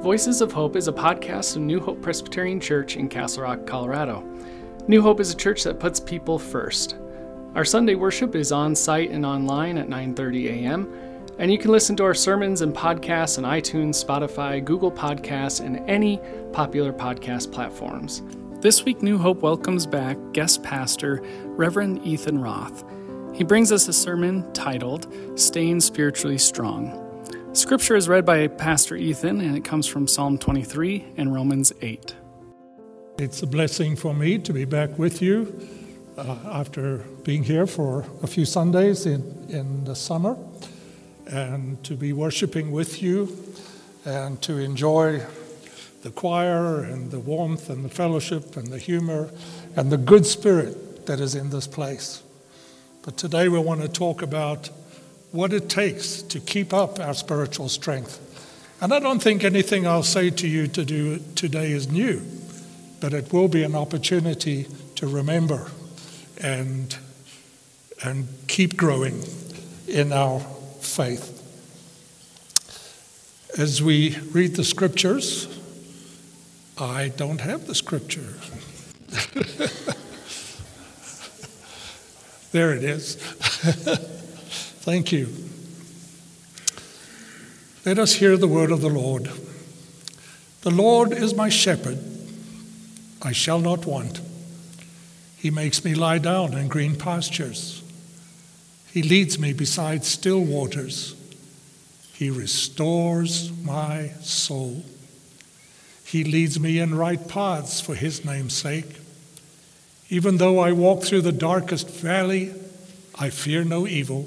Voices of Hope is a podcast of New Hope Presbyterian Church in Castle Rock, Colorado. New Hope is a church that puts people first. Our Sunday worship is on site and online at 9:30 a.m. And you can listen to our sermons and podcasts on iTunes, Spotify, Google Podcasts, and any popular podcast platforms. This week, New Hope welcomes back guest pastor Reverend Ethan Raath. He brings us a sermon titled Staying Spiritually Strong. Scripture is read by Pastor Ethan, and it comes from Psalm 23 and Romans 8. It's a blessing for me to be back with you uh, after being here for a few Sundays in, in the summer and to be worshiping with you and to enjoy the choir and the warmth and the fellowship and the humor and the good spirit that is in this place. But today we want to talk about what it takes to keep up our spiritual strength. And I don't think anything I'll say to you to do today is new, but it will be an opportunity to remember and, and keep growing in our faith. As we read the scriptures, I don't have the scripture. there it is. Thank you. Let us hear the word of the Lord. The Lord is my shepherd, I shall not want. He makes me lie down in green pastures. He leads me beside still waters. He restores my soul. He leads me in right paths for his name's sake. Even though I walk through the darkest valley, I fear no evil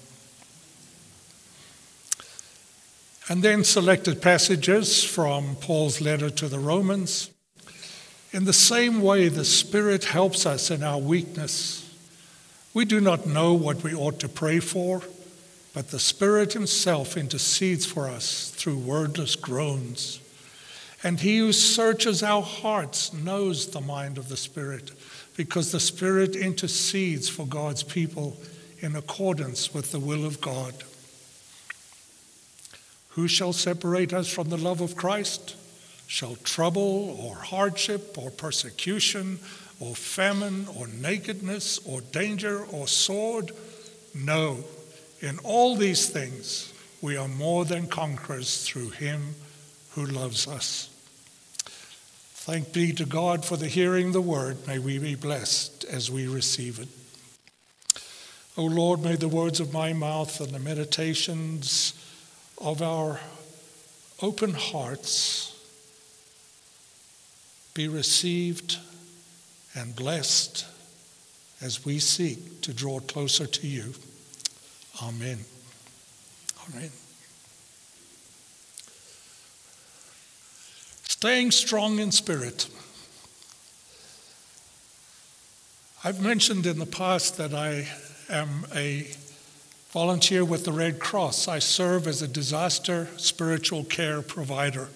And then selected passages from Paul's letter to the Romans. In the same way, the Spirit helps us in our weakness. We do not know what we ought to pray for, but the Spirit Himself intercedes for us through wordless groans. And He who searches our hearts knows the mind of the Spirit, because the Spirit intercedes for God's people in accordance with the will of God. Who shall separate us from the love of Christ? Shall trouble or hardship or persecution or famine or nakedness or danger or sword? No. In all these things, we are more than conquerors through him who loves us. Thank be to God for the hearing the word. May we be blessed as we receive it. O Lord, may the words of my mouth and the meditations of our open hearts be received and blessed as we seek to draw closer to you. Amen. Amen. Staying strong in spirit. I've mentioned in the past that I am a volunteer with the Red Cross. I serve as a disaster spiritual care provider,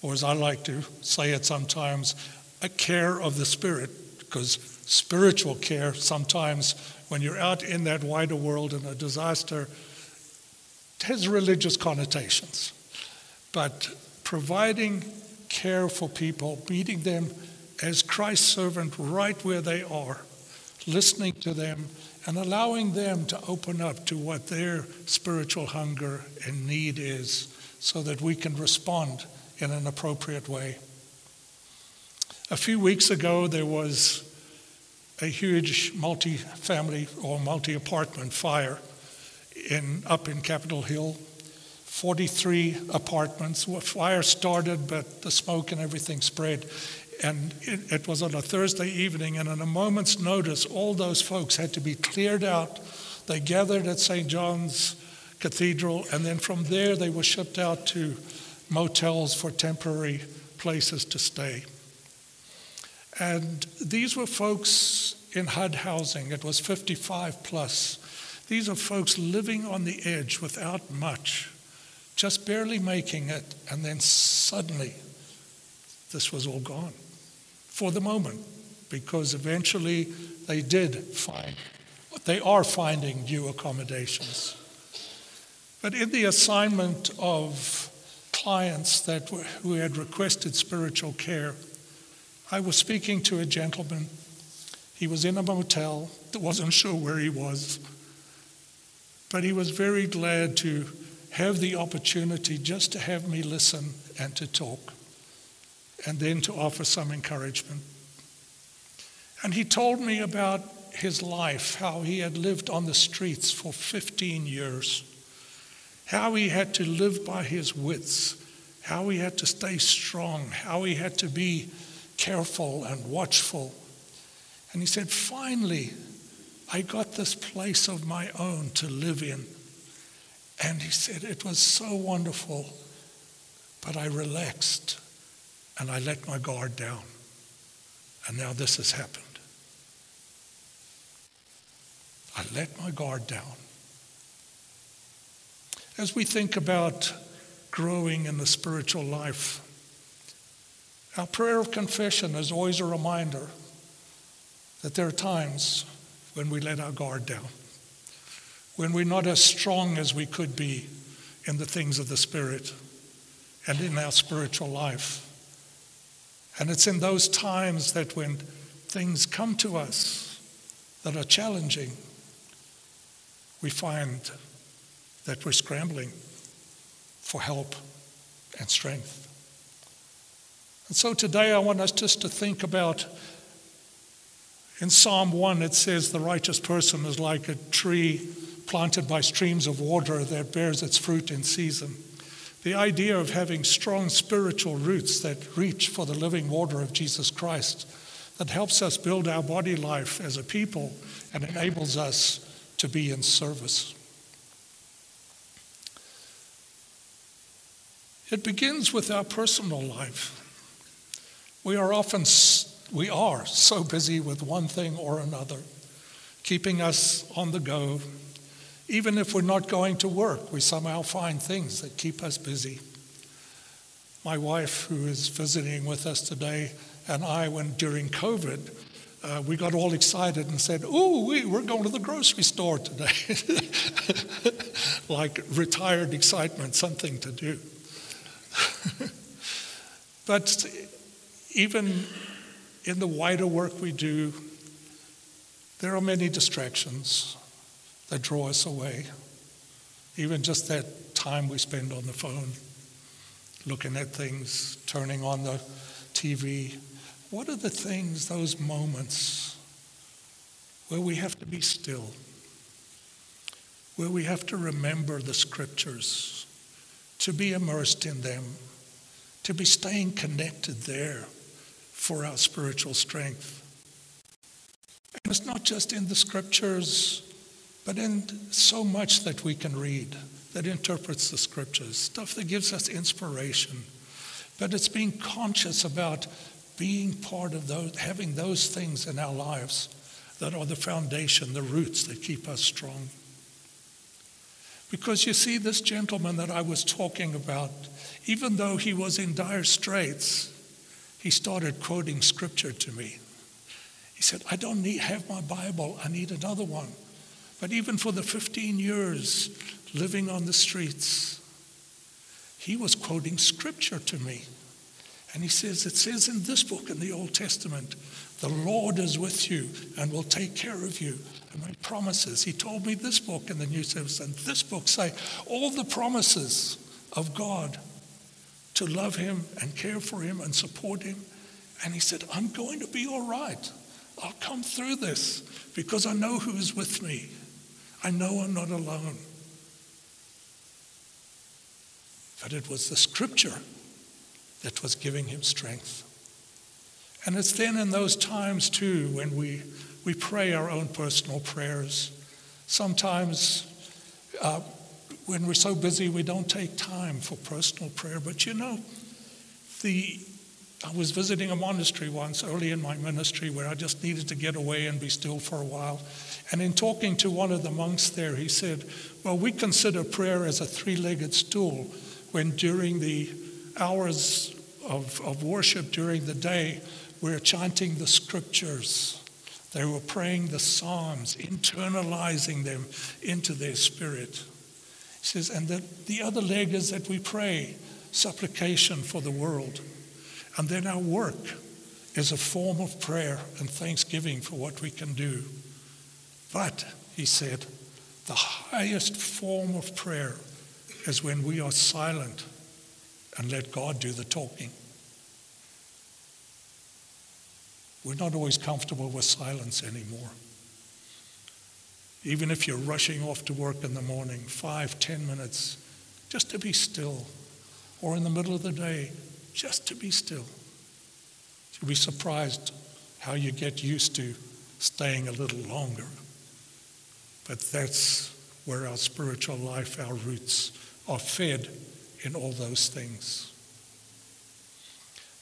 or as I like to say it sometimes, a care of the spirit, because spiritual care sometimes, when you're out in that wider world in a disaster, has religious connotations. But providing care for people, meeting them as Christ's servant right where they are, listening to them, and allowing them to open up to what their spiritual hunger and need is so that we can respond in an appropriate way. A few weeks ago, there was a huge multi family or multi apartment fire in, up in Capitol Hill. 43 apartments. Fire started, but the smoke and everything spread. And it, it, was on a Thursday evening, and in a moment's notice, all those folks had to be cleared out. They gathered at St. John's Cathedral, and then from there they were shipped out to motels for temporary places to stay. And these were folks in HUD housing. It was 55 plus. These are folks living on the edge without much, just barely making it, and then suddenly this was all gone for the moment, because eventually they did find, they are finding new accommodations. But in the assignment of clients that were, who had requested spiritual care, I was speaking to a gentleman. He was in a motel, that wasn't sure where he was, but he was very glad to have the opportunity just to have me listen and to talk, and then to offer some encouragement. And he told me about his life, how he had lived on the streets for 15 years, how he had to live by his wits, how he had to stay strong, how he had to be careful and watchful. And he said, finally, I got this place of my own to live in. And he said, it was so wonderful, but I relaxed and I let my guard down. And now this has happened. I let my guard down. As we think about growing in the spiritual life, our prayer of confession is always a reminder that there are times when we let our guard down, when we're not as strong as we could be in the things of the Spirit and in our spiritual life. And it's in those times that when things come to us that are challenging, we find that we're scrambling for help and strength. And so today I want us just to think about in Psalm 1, it says, The righteous person is like a tree planted by streams of water that bears its fruit in season. The idea of having strong spiritual roots that reach for the living water of Jesus Christ, that helps us build our body life as a people and enables us to be in service. It begins with our personal life. We are often, we are so busy with one thing or another, keeping us on the go. Even if we're not going to work, we somehow find things that keep us busy. My wife, who is visiting with us today, and I, when during COVID, uh, we got all excited and said, "Ooh, we, we're going to the grocery store today," like retired excitement, something to do. but even in the wider work we do, there are many distractions that draw us away. Even just that time we spend on the phone, looking at things, turning on the TV. What are the things, those moments, where we have to be still, where we have to remember the scriptures, to be immersed in them, to be staying connected there? for our spiritual strength. And it's not just in the scriptures, but in so much that we can read that interprets the scriptures, stuff that gives us inspiration. But it's being conscious about being part of those, having those things in our lives that are the foundation, the roots that keep us strong. Because you see, this gentleman that I was talking about, even though he was in dire straits, he started quoting scripture to me. He said, I don't need have my Bible, I need another one. But even for the 15 years living on the streets, he was quoting scripture to me. And he says, It says in this book in the Old Testament, the Lord is with you and will take care of you. And my promises. He told me this book in the New Testament, this book say all the promises of God to love him and care for him and support him. And he said, I'm going to be all right. I'll come through this because I know who is with me. I know I'm not alone. But it was the scripture that was giving him strength. And it's then in those times, too, when we, we pray our own personal prayers. Sometimes uh, when we're so busy, we don't take time for personal prayer. But you know, the I was visiting a monastery once early in my ministry where I just needed to get away and be still for a while. And in talking to one of the monks there, he said, Well, we consider prayer as a three legged stool when during the hours of, of worship during the day, we're chanting the scriptures. They were praying the Psalms, internalizing them into their spirit. He says, and the, the other leg is that we pray supplication for the world. And then our work is a form of prayer and thanksgiving for what we can do. But, he said, the highest form of prayer is when we are silent and let God do the talking. We're not always comfortable with silence anymore. Even if you're rushing off to work in the morning, five, ten minutes, just to be still, or in the middle of the day, just to be still. You'll be surprised how you get used to staying a little longer. But that's where our spiritual life, our roots, are fed in all those things.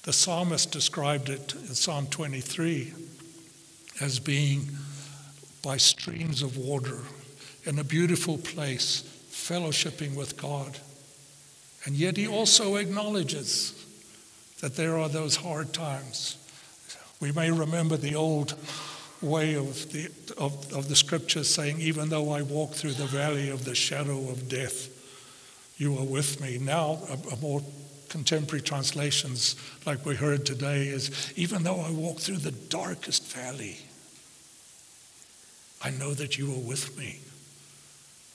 The psalmist described it in Psalm 23 as being by streams of water in a beautiful place, fellowshipping with God. And yet he also acknowledges that there are those hard times. We may remember the old way of the, of, of the scriptures saying, Even though I walk through the valley of the shadow of death, you are with me. Now, a, a more contemporary translations, like we heard today, is even though I walk through the darkest valley, I know that you are with me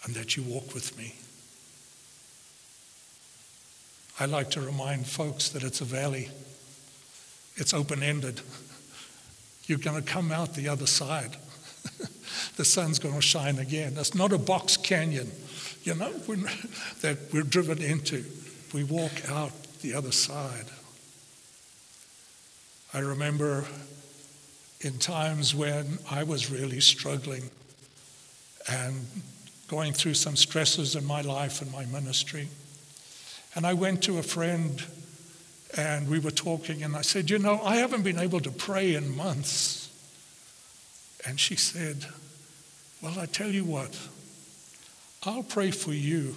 and that you walk with me. I like to remind folks that it's a valley, it's open ended. You're going to come out the other side. the sun's going to shine again. It's not a box canyon, you know, that we're driven into. We walk out the other side. I remember in times when I was really struggling and going through some stresses in my life and my ministry. And I went to a friend and we were talking, and I said, You know, I haven't been able to pray in months. And she said, Well, I tell you what, I'll pray for you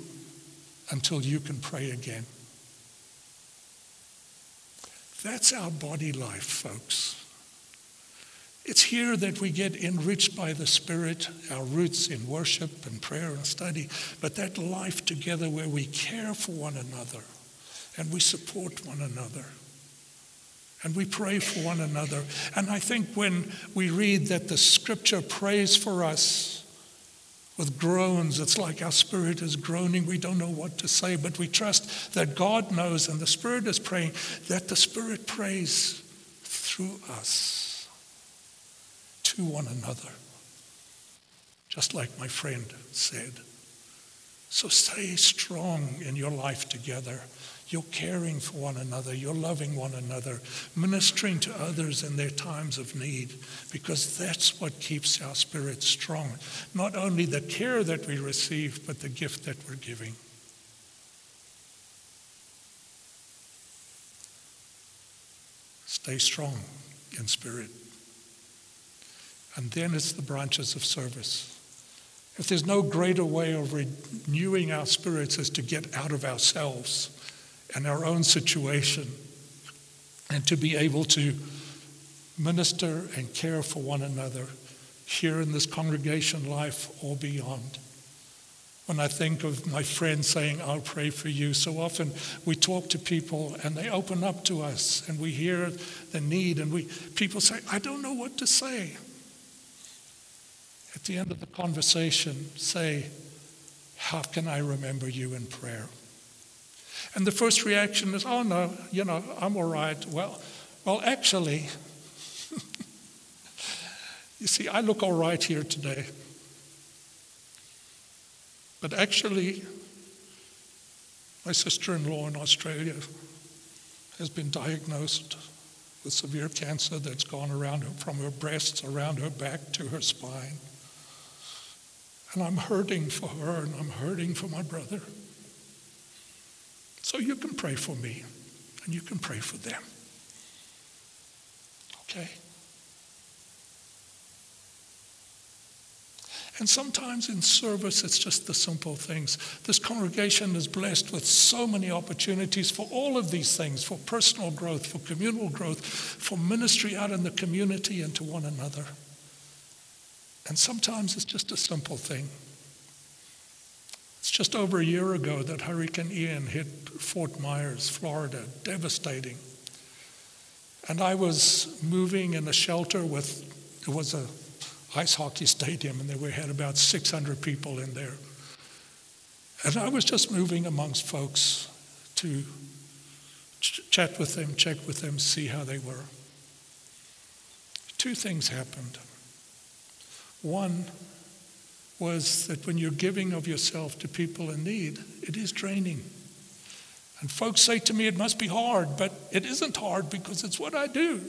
until you can pray again. That's our body life, folks. It's here that we get enriched by the Spirit, our roots in worship and prayer and study, but that life together where we care for one another and we support one another and we pray for one another. And I think when we read that the scripture prays for us, with groans. It's like our spirit is groaning. We don't know what to say, but we trust that God knows and the Spirit is praying, that the Spirit prays through us to one another. Just like my friend said. So stay strong in your life together. You're caring for one another. You're loving one another, ministering to others in their times of need, because that's what keeps our spirits strong. Not only the care that we receive, but the gift that we're giving. Stay strong in spirit. And then it's the branches of service. If there's no greater way of renewing our spirits as to get out of ourselves and our own situation and to be able to minister and care for one another here in this congregation life or beyond. When I think of my friend saying, I'll pray for you, so often we talk to people and they open up to us and we hear the need and we people say, I don't know what to say. At the end of the conversation, say, How can I remember you in prayer? And the first reaction is, oh no, you know, I'm all right. Well, well, actually, you see, I look all right here today. But actually, my sister in law in Australia has been diagnosed with severe cancer that's gone around her, from her breasts, around her back to her spine. And I'm hurting for her and I'm hurting for my brother. So you can pray for me and you can pray for them. Okay? And sometimes in service, it's just the simple things. This congregation is blessed with so many opportunities for all of these things for personal growth, for communal growth, for ministry out in the community and to one another. And sometimes it's just a simple thing. It's just over a year ago that Hurricane Ian hit Fort Myers, Florida, devastating. And I was moving in a shelter with, it was a ice hockey stadium, and we had about 600 people in there. And I was just moving amongst folks to ch- chat with them, check with them, see how they were. Two things happened. One was that when you're giving of yourself to people in need, it is draining. And folks say to me, it must be hard, but it isn't hard because it's what I do.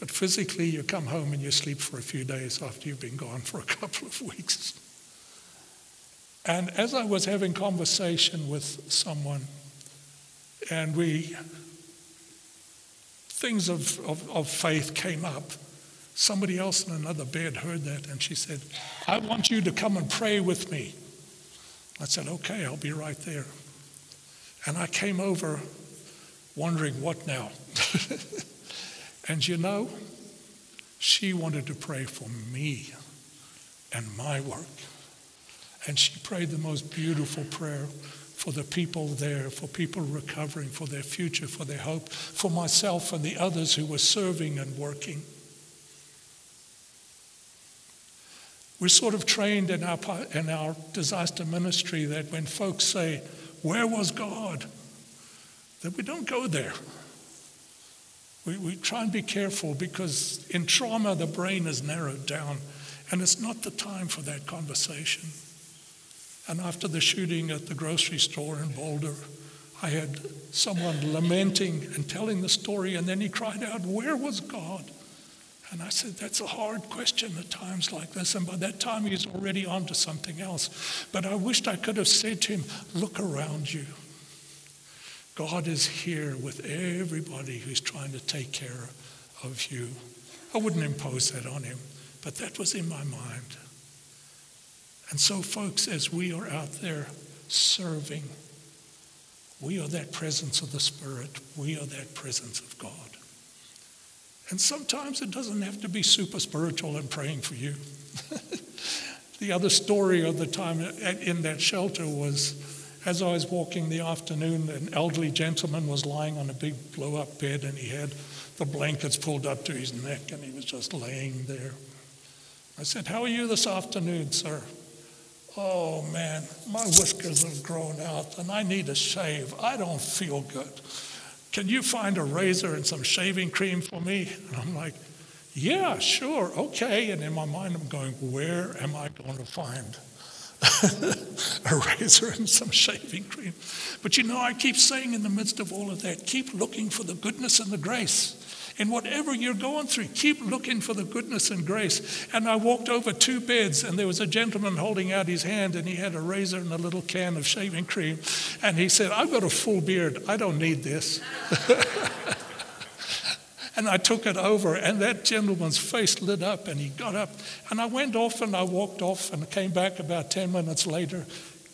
But physically, you come home and you sleep for a few days after you've been gone for a couple of weeks. And as I was having conversation with someone, and we, things of, of, of faith came up, somebody else in another bed heard that, and she said, I want you to come and pray with me. I said, okay, I'll be right there. And I came over wondering, what now? And you know, she wanted to pray for me and my work. And she prayed the most beautiful prayer for the people there, for people recovering, for their future, for their hope, for myself and the others who were serving and working. We're sort of trained in our, in our disaster ministry that when folks say, Where was God? that we don't go there. We, we try and be careful because in trauma, the brain is narrowed down, and it's not the time for that conversation. And after the shooting at the grocery store in Boulder, I had someone lamenting and telling the story, and then he cried out, Where was God? And I said, That's a hard question at times like this. And by that time, he's already on to something else. But I wished I could have said to him, Look around you. God is here with everybody who's trying to take care of you. I wouldn't impose that on him, but that was in my mind. And so, folks, as we are out there serving, we are that presence of the Spirit. We are that presence of God. And sometimes it doesn't have to be super spiritual and praying for you. the other story of the time in that shelter was as I was walking the afternoon, an elderly gentleman was lying on a big blow up bed and he had the blankets pulled up to his neck and he was just laying there. I said, How are you this afternoon, sir? Oh man, my whiskers have grown out and I need a shave. I don't feel good. Can you find a razor and some shaving cream for me? And I'm like, Yeah, sure, okay. And in my mind, I'm going, Where am I going to find a razor and some shaving cream. But you know, I keep saying in the midst of all of that, keep looking for the goodness and the grace. In whatever you're going through, keep looking for the goodness and grace. And I walked over two beds, and there was a gentleman holding out his hand, and he had a razor and a little can of shaving cream. And he said, I've got a full beard. I don't need this. And I took it over, and that gentleman's face lit up, and he got up. And I went off and I walked off and came back about 10 minutes later,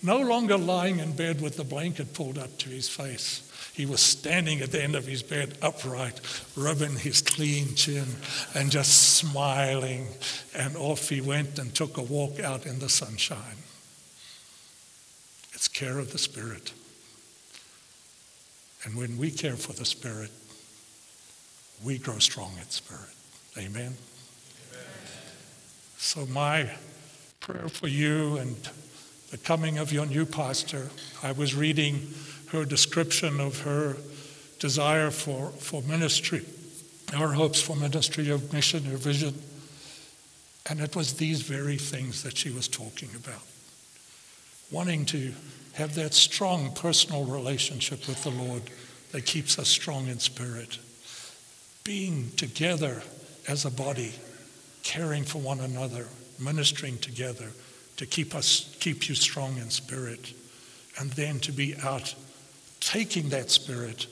no longer lying in bed with the blanket pulled up to his face. He was standing at the end of his bed, upright, rubbing his clean chin and just smiling. And off he went and took a walk out in the sunshine. It's care of the Spirit. And when we care for the Spirit, we grow strong in spirit. Amen? Amen? So, my prayer for you and the coming of your new pastor, I was reading her description of her desire for, for ministry, her hopes for ministry of mission, her vision. And it was these very things that she was talking about. Wanting to have that strong personal relationship with the Lord that keeps us strong in spirit. Being together as a body, caring for one another, ministering together to keep us keep you strong in spirit, and then to be out taking that spirit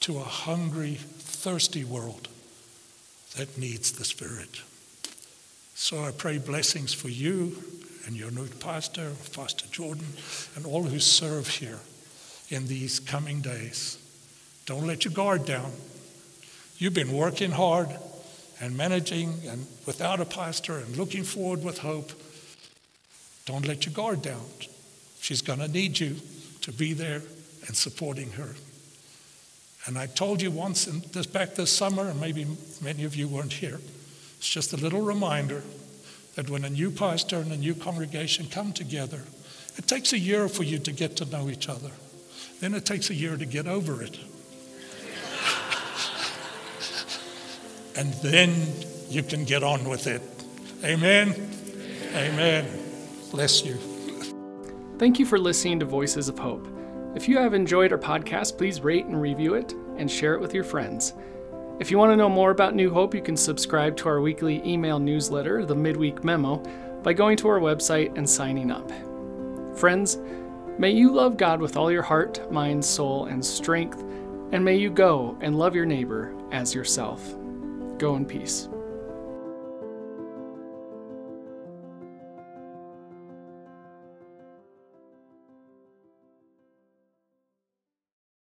to a hungry, thirsty world that needs the Spirit. So I pray blessings for you and your new pastor, Pastor Jordan, and all who serve here in these coming days. Don't let your guard down. You've been working hard and managing and without a pastor and looking forward with hope. Don't let your guard down. She's going to need you to be there and supporting her. And I told you once in this, back this summer, and maybe many of you weren't here, it's just a little reminder that when a new pastor and a new congregation come together, it takes a year for you to get to know each other. Then it takes a year to get over it. and then you can get on with it. Amen. Amen. Bless you. Thank you for listening to Voices of Hope. If you have enjoyed our podcast, please rate and review it and share it with your friends. If you want to know more about New Hope, you can subscribe to our weekly email newsletter, the Midweek Memo, by going to our website and signing up. Friends, may you love God with all your heart, mind, soul, and strength, and may you go and love your neighbor as yourself. Go in peace.